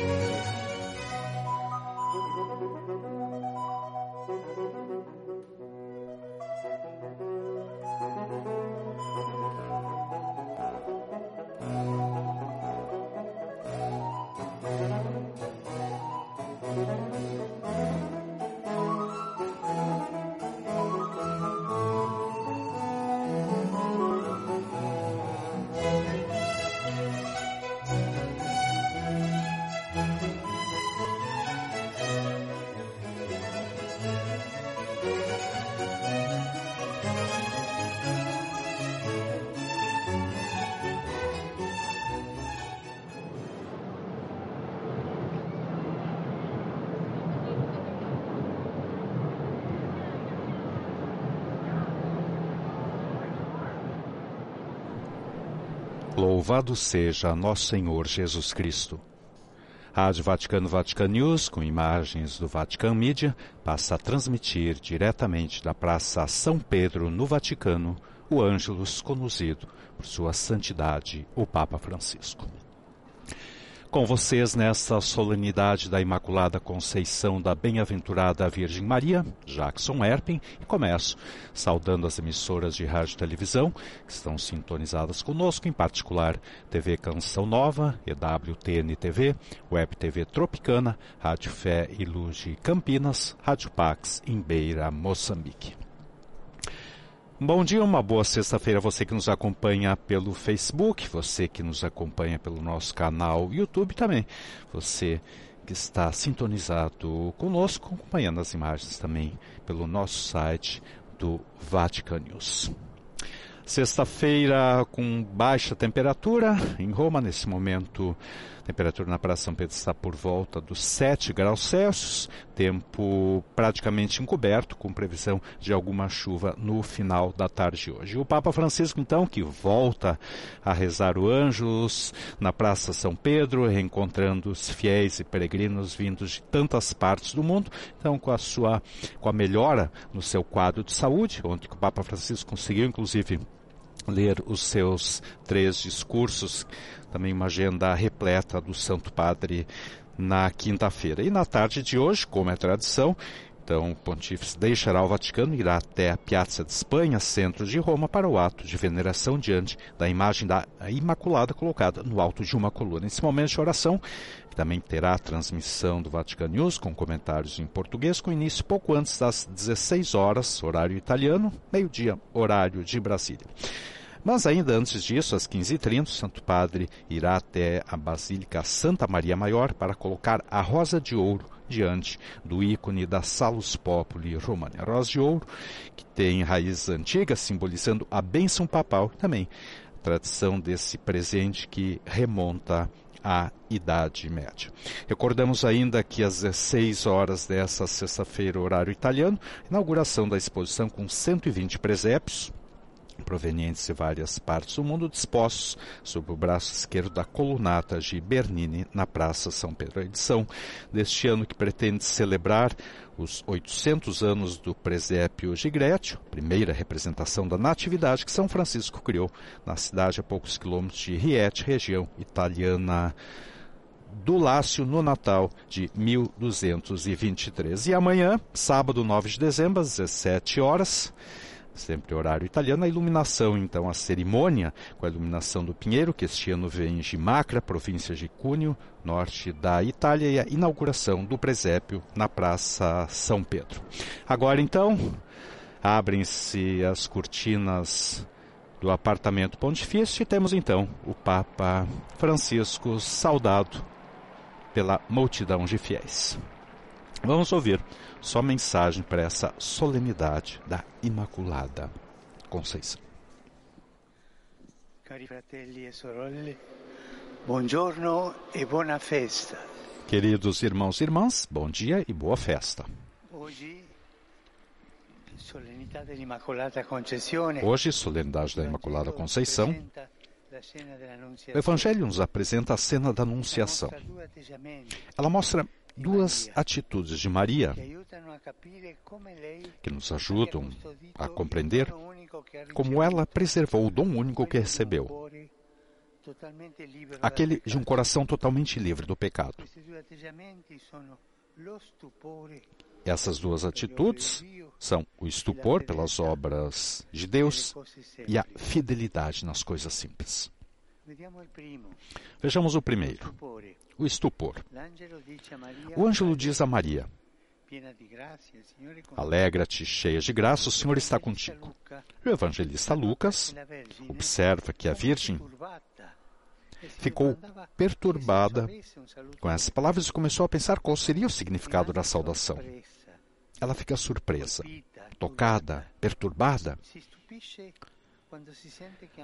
thank you Louvado seja nosso Senhor Jesus Cristo. Rádio Vaticano Vatican News, com imagens do Vatican Media, passa a transmitir diretamente da Praça São Pedro, no Vaticano, o Ângelus conduzido por Sua Santidade, o Papa Francisco com vocês nesta solenidade da Imaculada Conceição da Bem-aventurada Virgem Maria, Jackson Erpin, e começo saudando as emissoras de rádio e televisão que estão sintonizadas conosco, em particular TV Canção Nova, EWTN TV, Web TV Tropicana, Rádio Fé e Luz de Campinas, Rádio Pax em Beira, Moçambique. Bom dia, uma boa sexta-feira você que nos acompanha pelo Facebook, você que nos acompanha pelo nosso canal YouTube também, você que está sintonizado conosco, acompanhando as imagens também pelo nosso site do Vatican News. Sexta-feira com baixa temperatura em Roma, nesse momento temperatura na Praça São Pedro está por volta dos 7 graus Celsius, tempo praticamente encoberto, com previsão de alguma chuva no final da tarde de hoje. O Papa Francisco, então, que volta a rezar o Anjos na Praça São Pedro, reencontrando os fiéis e peregrinos vindos de tantas partes do mundo, então com a sua, com a melhora no seu quadro de saúde, onde o Papa Francisco conseguiu, inclusive, ler os seus três discursos, também uma agenda repleta do Santo Padre na quinta-feira. E na tarde de hoje, como é tradição, então o pontífice deixará o Vaticano e irá até a Piazza de Espanha, centro de Roma, para o ato de veneração diante da imagem da Imaculada colocada no alto de uma coluna. Nesse momento de oração, também terá transmissão do Vatican News com comentários em português, com início pouco antes das 16 horas, horário italiano, meio-dia, horário de Brasília. Mas ainda antes disso, às 15h30, o Santo Padre irá até a Basílica Santa Maria Maior para colocar a rosa de ouro diante do ícone da Salus Populi Romana. Rosa de ouro, que tem raízes antigas, simbolizando a bênção papal e também a tradição desse presente que remonta à Idade Média. Recordamos ainda que às 16 horas dessa sexta-feira, horário italiano, inauguração da exposição com 120 presépios, provenientes de várias partes do mundo, dispostos sob o braço esquerdo da colunata de Bernini na Praça São Pedro. A edição deste ano que pretende celebrar os 800 anos do presépio Grétio, primeira representação da Natividade que São Francisco criou na cidade a poucos quilômetros de Rieti, região italiana do Lácio no Natal de 1223. E amanhã, sábado 9 de dezembro, às 17 horas, sempre horário italiano, a iluminação, então, a cerimônia com a iluminação do Pinheiro, que este ano vem de Macra, província de Cuneo, norte da Itália, e a inauguração do presépio na Praça São Pedro. Agora, então, abrem-se as cortinas do apartamento pontifício e temos, então, o Papa Francisco saudado pela multidão de fiéis. Vamos ouvir sua mensagem para essa solenidade da Imaculada Conceição. Cari fratelli e sorelle, buongiorno e buona festa. Queridos irmãos e irmãs, bom dia e boa festa. Hoje, solenità dell'Immacolata Concezione. Hoje, solenidade da Imaculada Conceição. O Evangelho nos apresenta a cena da Anunciação. Ela mostra duas atitudes de Maria que nos ajudam a compreender como ela preservou o dom único que recebeu, aquele de um coração totalmente livre do pecado. Essas duas atitudes são o estupor pelas obras de Deus e a fidelidade nas coisas simples. Vejamos o primeiro. O estupor. O ângelo diz a Maria: Alegra-te, cheia de graça, o Senhor está contigo. O evangelista Lucas observa que a Virgem ficou perturbada com essas palavras e começou a pensar qual seria o significado da saudação. Ela fica surpresa, tocada, perturbada.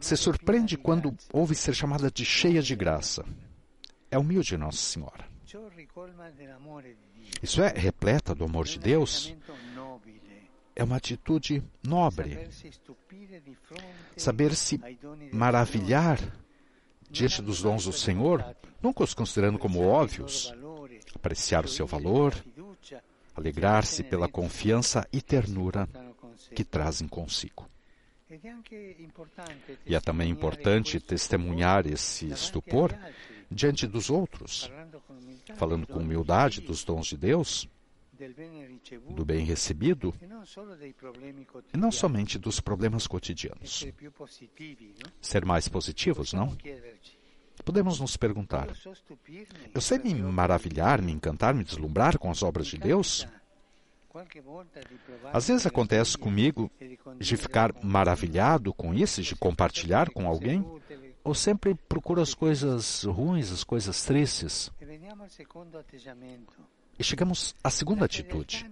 Se surpreende quando ouve ser chamada de cheia de graça. É humilde Nossa Senhora. Isso é repleta do amor de Deus. É uma atitude nobre. doni del maravilhar diante dos dons do Senhor, nunca os considerando como óbvios, apreciar o seu valor, alegrar-se pela confianza e ternura que trazem consigo. E é também importante testemunhar esse estupor diante dos outros, falando com humildade dos dons de Deus, do bem recebido, e não somente dos problemas cotidianos. Ser mais positivos, não? Podemos nos perguntar: eu sei me maravilhar, me encantar, me deslumbrar com as obras de Deus? Às vezes acontece comigo de ficar maravilhado com isso, de compartilhar com alguém, ou sempre procuro as coisas ruins, as coisas tristes. E chegamos à segunda atitude,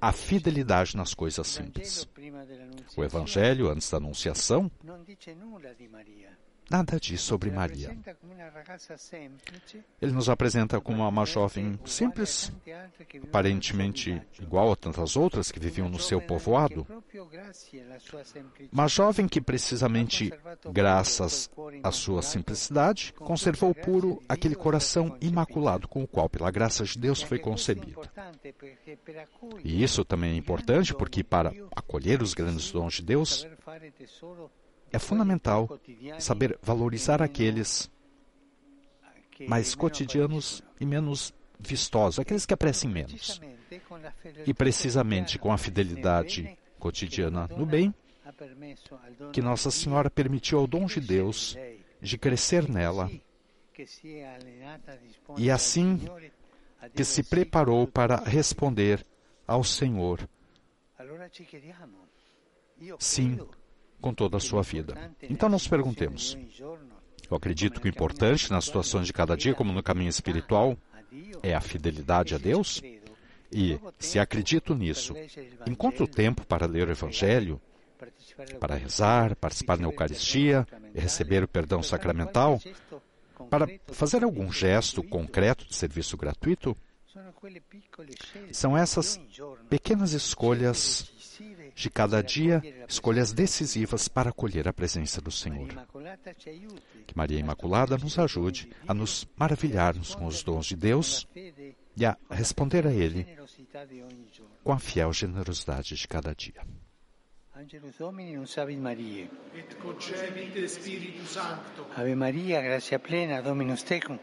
a fidelidade nas coisas simples. O Evangelho, antes da Anunciação, nada diz sobre Maria. Ele nos apresenta como uma jovem simples, aparentemente igual a tantas outras que viviam no seu povoado, uma jovem que precisamente, graças à sua simplicidade, conservou puro aquele coração imaculado com o qual, pela graça de Deus, foi concebida. E isso também é importante porque, para acolher os grandes dons de Deus, é fundamental saber valorizar aqueles mais cotidianos e menos vistosos, aqueles que apreciam menos. E precisamente com a fidelidade cotidiana no bem, que Nossa Senhora permitiu ao dom de Deus de crescer nela e assim que se preparou para responder ao Senhor sim com toda a sua vida. Então nos perguntemos: eu acredito que o importante nas situações de cada dia, como no caminho espiritual, é a fidelidade a Deus? E, se acredito nisso, encontro tempo para ler o Evangelho, para rezar, participar na Eucaristia e receber o perdão sacramental, para fazer algum gesto concreto de serviço gratuito? São essas pequenas escolhas de cada dia, escolhas decisivas para acolher a presença do Senhor. Que Maria Imaculada nos ajude a nos maravilharmos com os dons de Deus e a responder a Ele com a fiel generosidade de cada dia. Angelus Domini, non savit Marie. et concepit Spiritus Sancto. Ave Maria, grazia plena, Dominus tecum,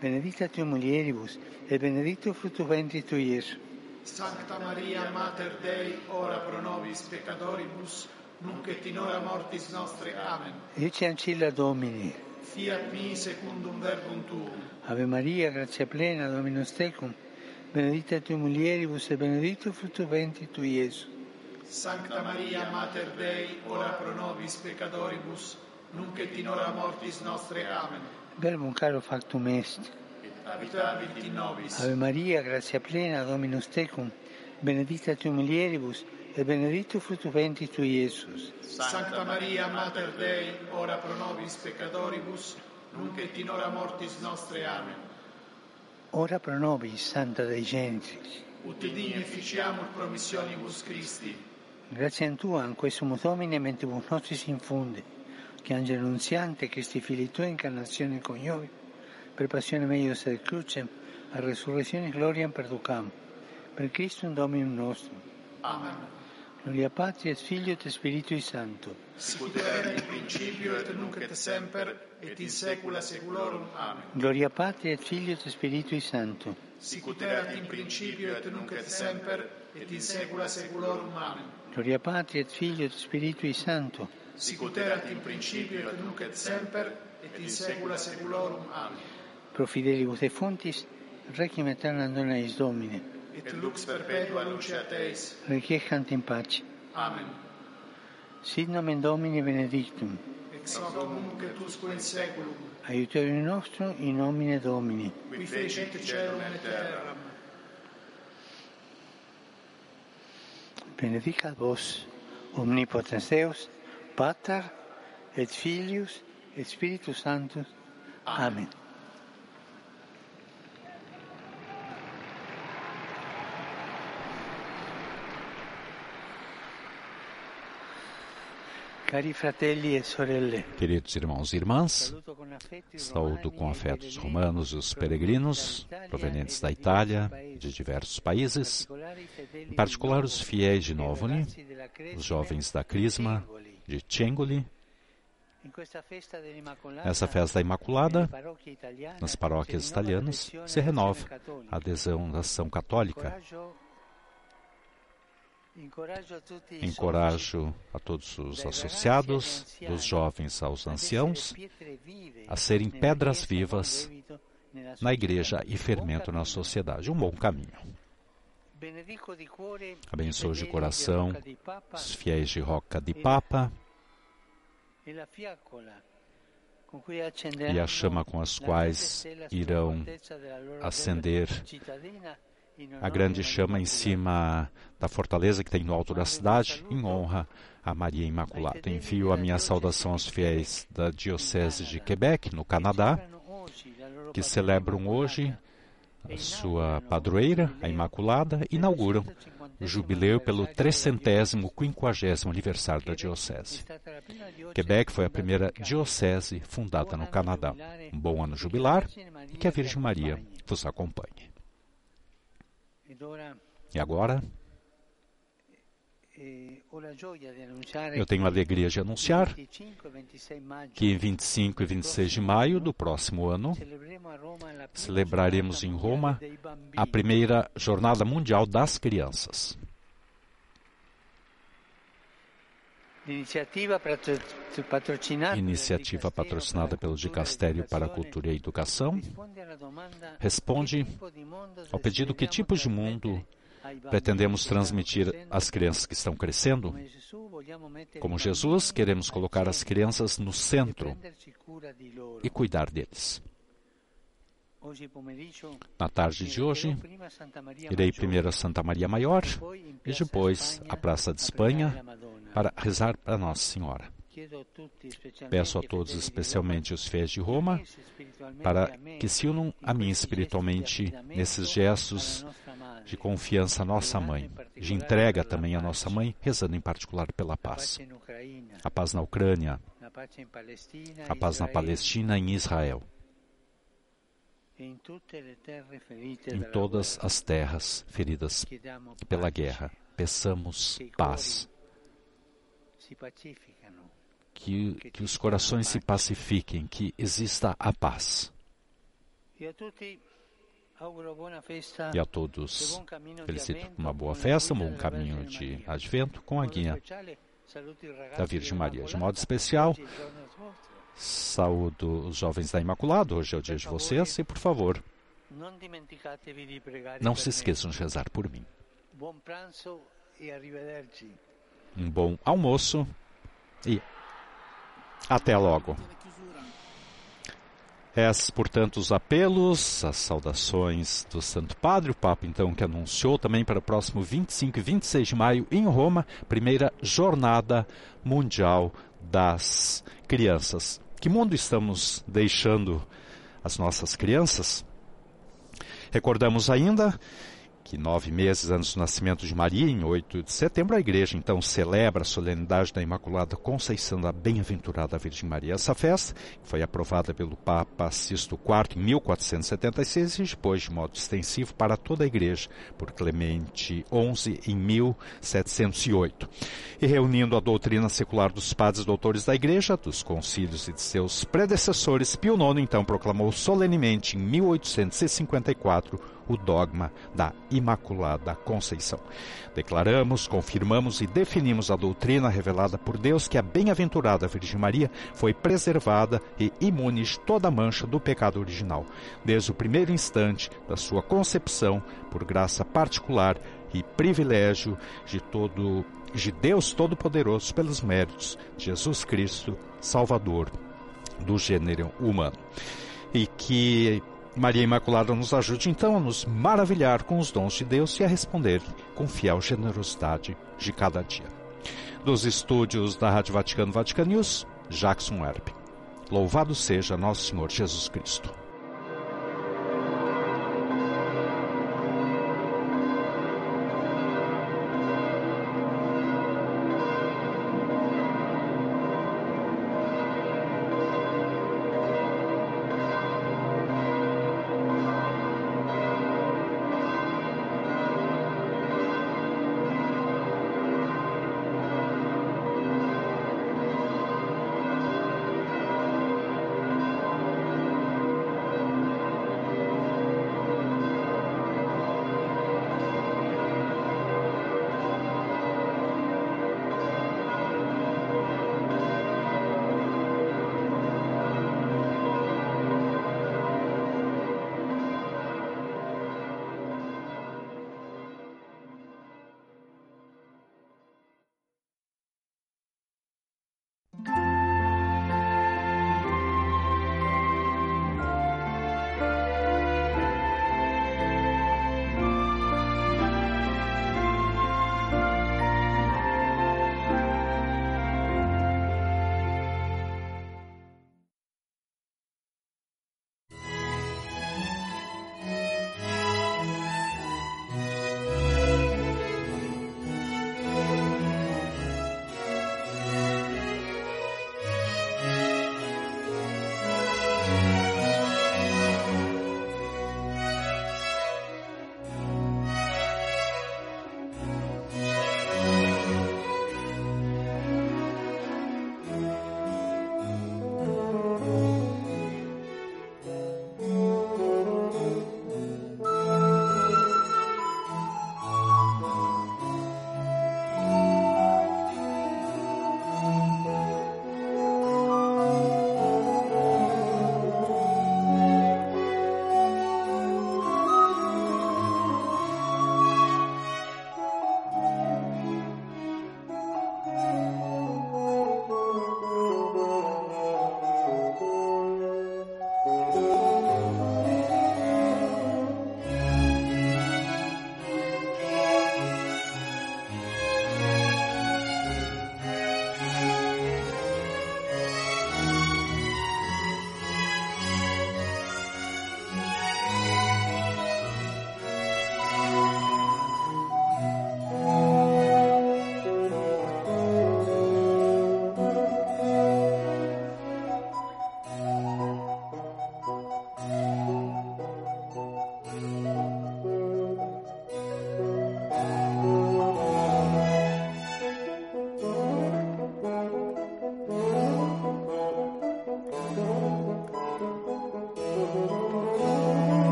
benedicta tu mulieribus, et benedictus fructus ventris tui, Iesus. Sancta Maria, Mater Dei, ora pro nobis peccatoribus, nunc et in hora mortis nostre. Amen. Ecce ancilla Domini. Fiat mi secundum verbum tuum. Ave Maria, grazia plena, Dominus tecum, benedicta tu mulieribus, et benedictus fructus ventris tui, Iesus. Sancta Maria, Mater Dei, ora pro nobis peccatoribus, nunc et in hora mortis nostre. Amen. Verbum caro factum est. Habitavit in nobis. Ave Maria, grazia plena, Dominus tecum, benedicta tu mulieribus, et benedictus fructus ventris tui, Iesus. Sancta Maria, Mater Dei, ora pro nobis peccatoribus, nunc et in hora mortis nostre. Amen. Ora pro nobis, Santa Dei Gentris. Ut digni efficiamur promissionibus Christi. Grazie a Tua, in questo Domine, mentibus nostris infunde, che angelo annunziante, Cristi fili Tua, incarnazione coniovi, per passione meius et crucem, a resurrezione gloriam perducam, per Christum Dominum nostrum. Amen. Gloria Patri et Figlio et Spiritui Sancto. Sicut erat in principio et nunc et semper et in saecula saeculorum. Amen. Gloria Patri et Figlio et Spiritui Sancto. Sicut erat in principio et nunc et semper et in saecula saeculorum. Amen. Gloria Patri et Figlio et Spiritui Sancto. Sicut erat in principio et nunc et semper et in saecula saeculorum. Amen. Pro fidelibus et fontis, requiem aeternam dona eis Domine. Et lux perpetua luce a Teis. Requiescant in pace. Amen. Sit nomen Domini benedictum. Ex hoc nunc et usque in saeculum. Aiutorium nostrum in nomine Domini. Qui fecit caelum et terram. Benedicat vos, omnipotens Deus, Pater et Filius et Spiritus Sanctus. E sorelle, Queridos irmãos e irmãs, saúdo com e afeto os pellegrini romanos e os peregrinos provenientes da Itália, de diversos países, em particular os fiéis de Novoli, os jovens da Crisma, de Cengoli, Nessa festa da Imaculada, nas paróquias italianas, se renova a adesão da ação católica. Encorajo a todos os associados, dos jovens aos anciãos, a serem pedras vivas na igreja e fermento na sociedade. Um bom caminho. Abençoo de coração os fiéis de Roca de Papa. e a chama com as quais irão acender a grande chama em cima da fortaleza que tem no alto da cidade, em honra a Maria Imaculada. Envio a minha saudação aos fiéis da Diocese de Quebec, no Canadá, que celebram hoje a sua padroeira, a Imaculada, inauguram o jubileu pelo trecentésimo quinquagésimo aniversário da Diocese. Quebec foi a primeira diocese fundada no Canadá. Um bom ano jubilar e que a Virgem Maria vos acompanhe. E agora, eu tenho a alegria de anunciar que em 25 e 26 de maio do próximo ano celebraremos em Roma a primeira Jornada Mundial das Crianças. Iniciativa patrocinada pelo Dicastério para a Cultura e a Educação responde ao pedido que tipos de mundo pretendemos transmitir às crianças que estão crescendo. Como Jesus, queremos colocar as crianças no centro e cuidar deles. Na tarde de hoje, irei primeiro a Santa Maria Maior e depois à Praça de Espanha para rezar para Nossa Senhora. Peço a todos, especialmente os fiéis de Roma, para que se unam a mim espiritualmente nesses gestos de confiança à nossa mãe, de entrega também à nossa mãe, rezando em particular pela paz. A paz na Ucrânia, a paz na Palestina e em Israel. Em todas as terras feridas pela guerra, peçamos paz. Que, que os corações se pacifiquem, que exista a paz. E a todos felicito uma boa festa, um bom caminho de advento com a guia da Virgem Maria. De modo especial, saúdo os jovens da Imaculada, hoje é o dia de vocês, e por favor, não se esqueçam de rezar por mim. Um bom almoço e até logo. Esses, portanto, os apelos, as saudações do Santo Padre, o Papa, então, que anunciou também para o próximo 25 e 26 de maio, em Roma, primeira Jornada Mundial das Crianças. Que mundo estamos deixando as nossas crianças? Recordamos ainda que nove meses antes do nascimento de Maria, em 8 de setembro, a igreja então celebra a solenidade da Imaculada Conceição da Bem-aventurada Virgem Maria. Essa festa foi aprovada pelo Papa Sisto IV em 1476 e depois de modo extensivo para toda a igreja por Clemente XI em 1708. E reunindo a doutrina secular dos padres doutores da igreja, dos concílios e de seus predecessores, Pio IX então proclamou solenemente em 1854 o dogma da Imaculada Conceição. Declaramos, confirmamos e definimos a doutrina revelada por Deus que a bem-aventurada Virgem Maria foi preservada e imune de toda mancha do pecado original, desde o primeiro instante da sua concepção, por graça particular e privilégio de todo de Deus Todo-Poderoso pelos méritos de Jesus Cristo, Salvador do gênero humano. E que Maria Imaculada nos ajude então a nos maravilhar com os dons de Deus e a responder com fiel generosidade de cada dia. Dos estúdios da Rádio Vaticano Vatican News, Jackson Herb. Louvado seja nosso Senhor Jesus Cristo.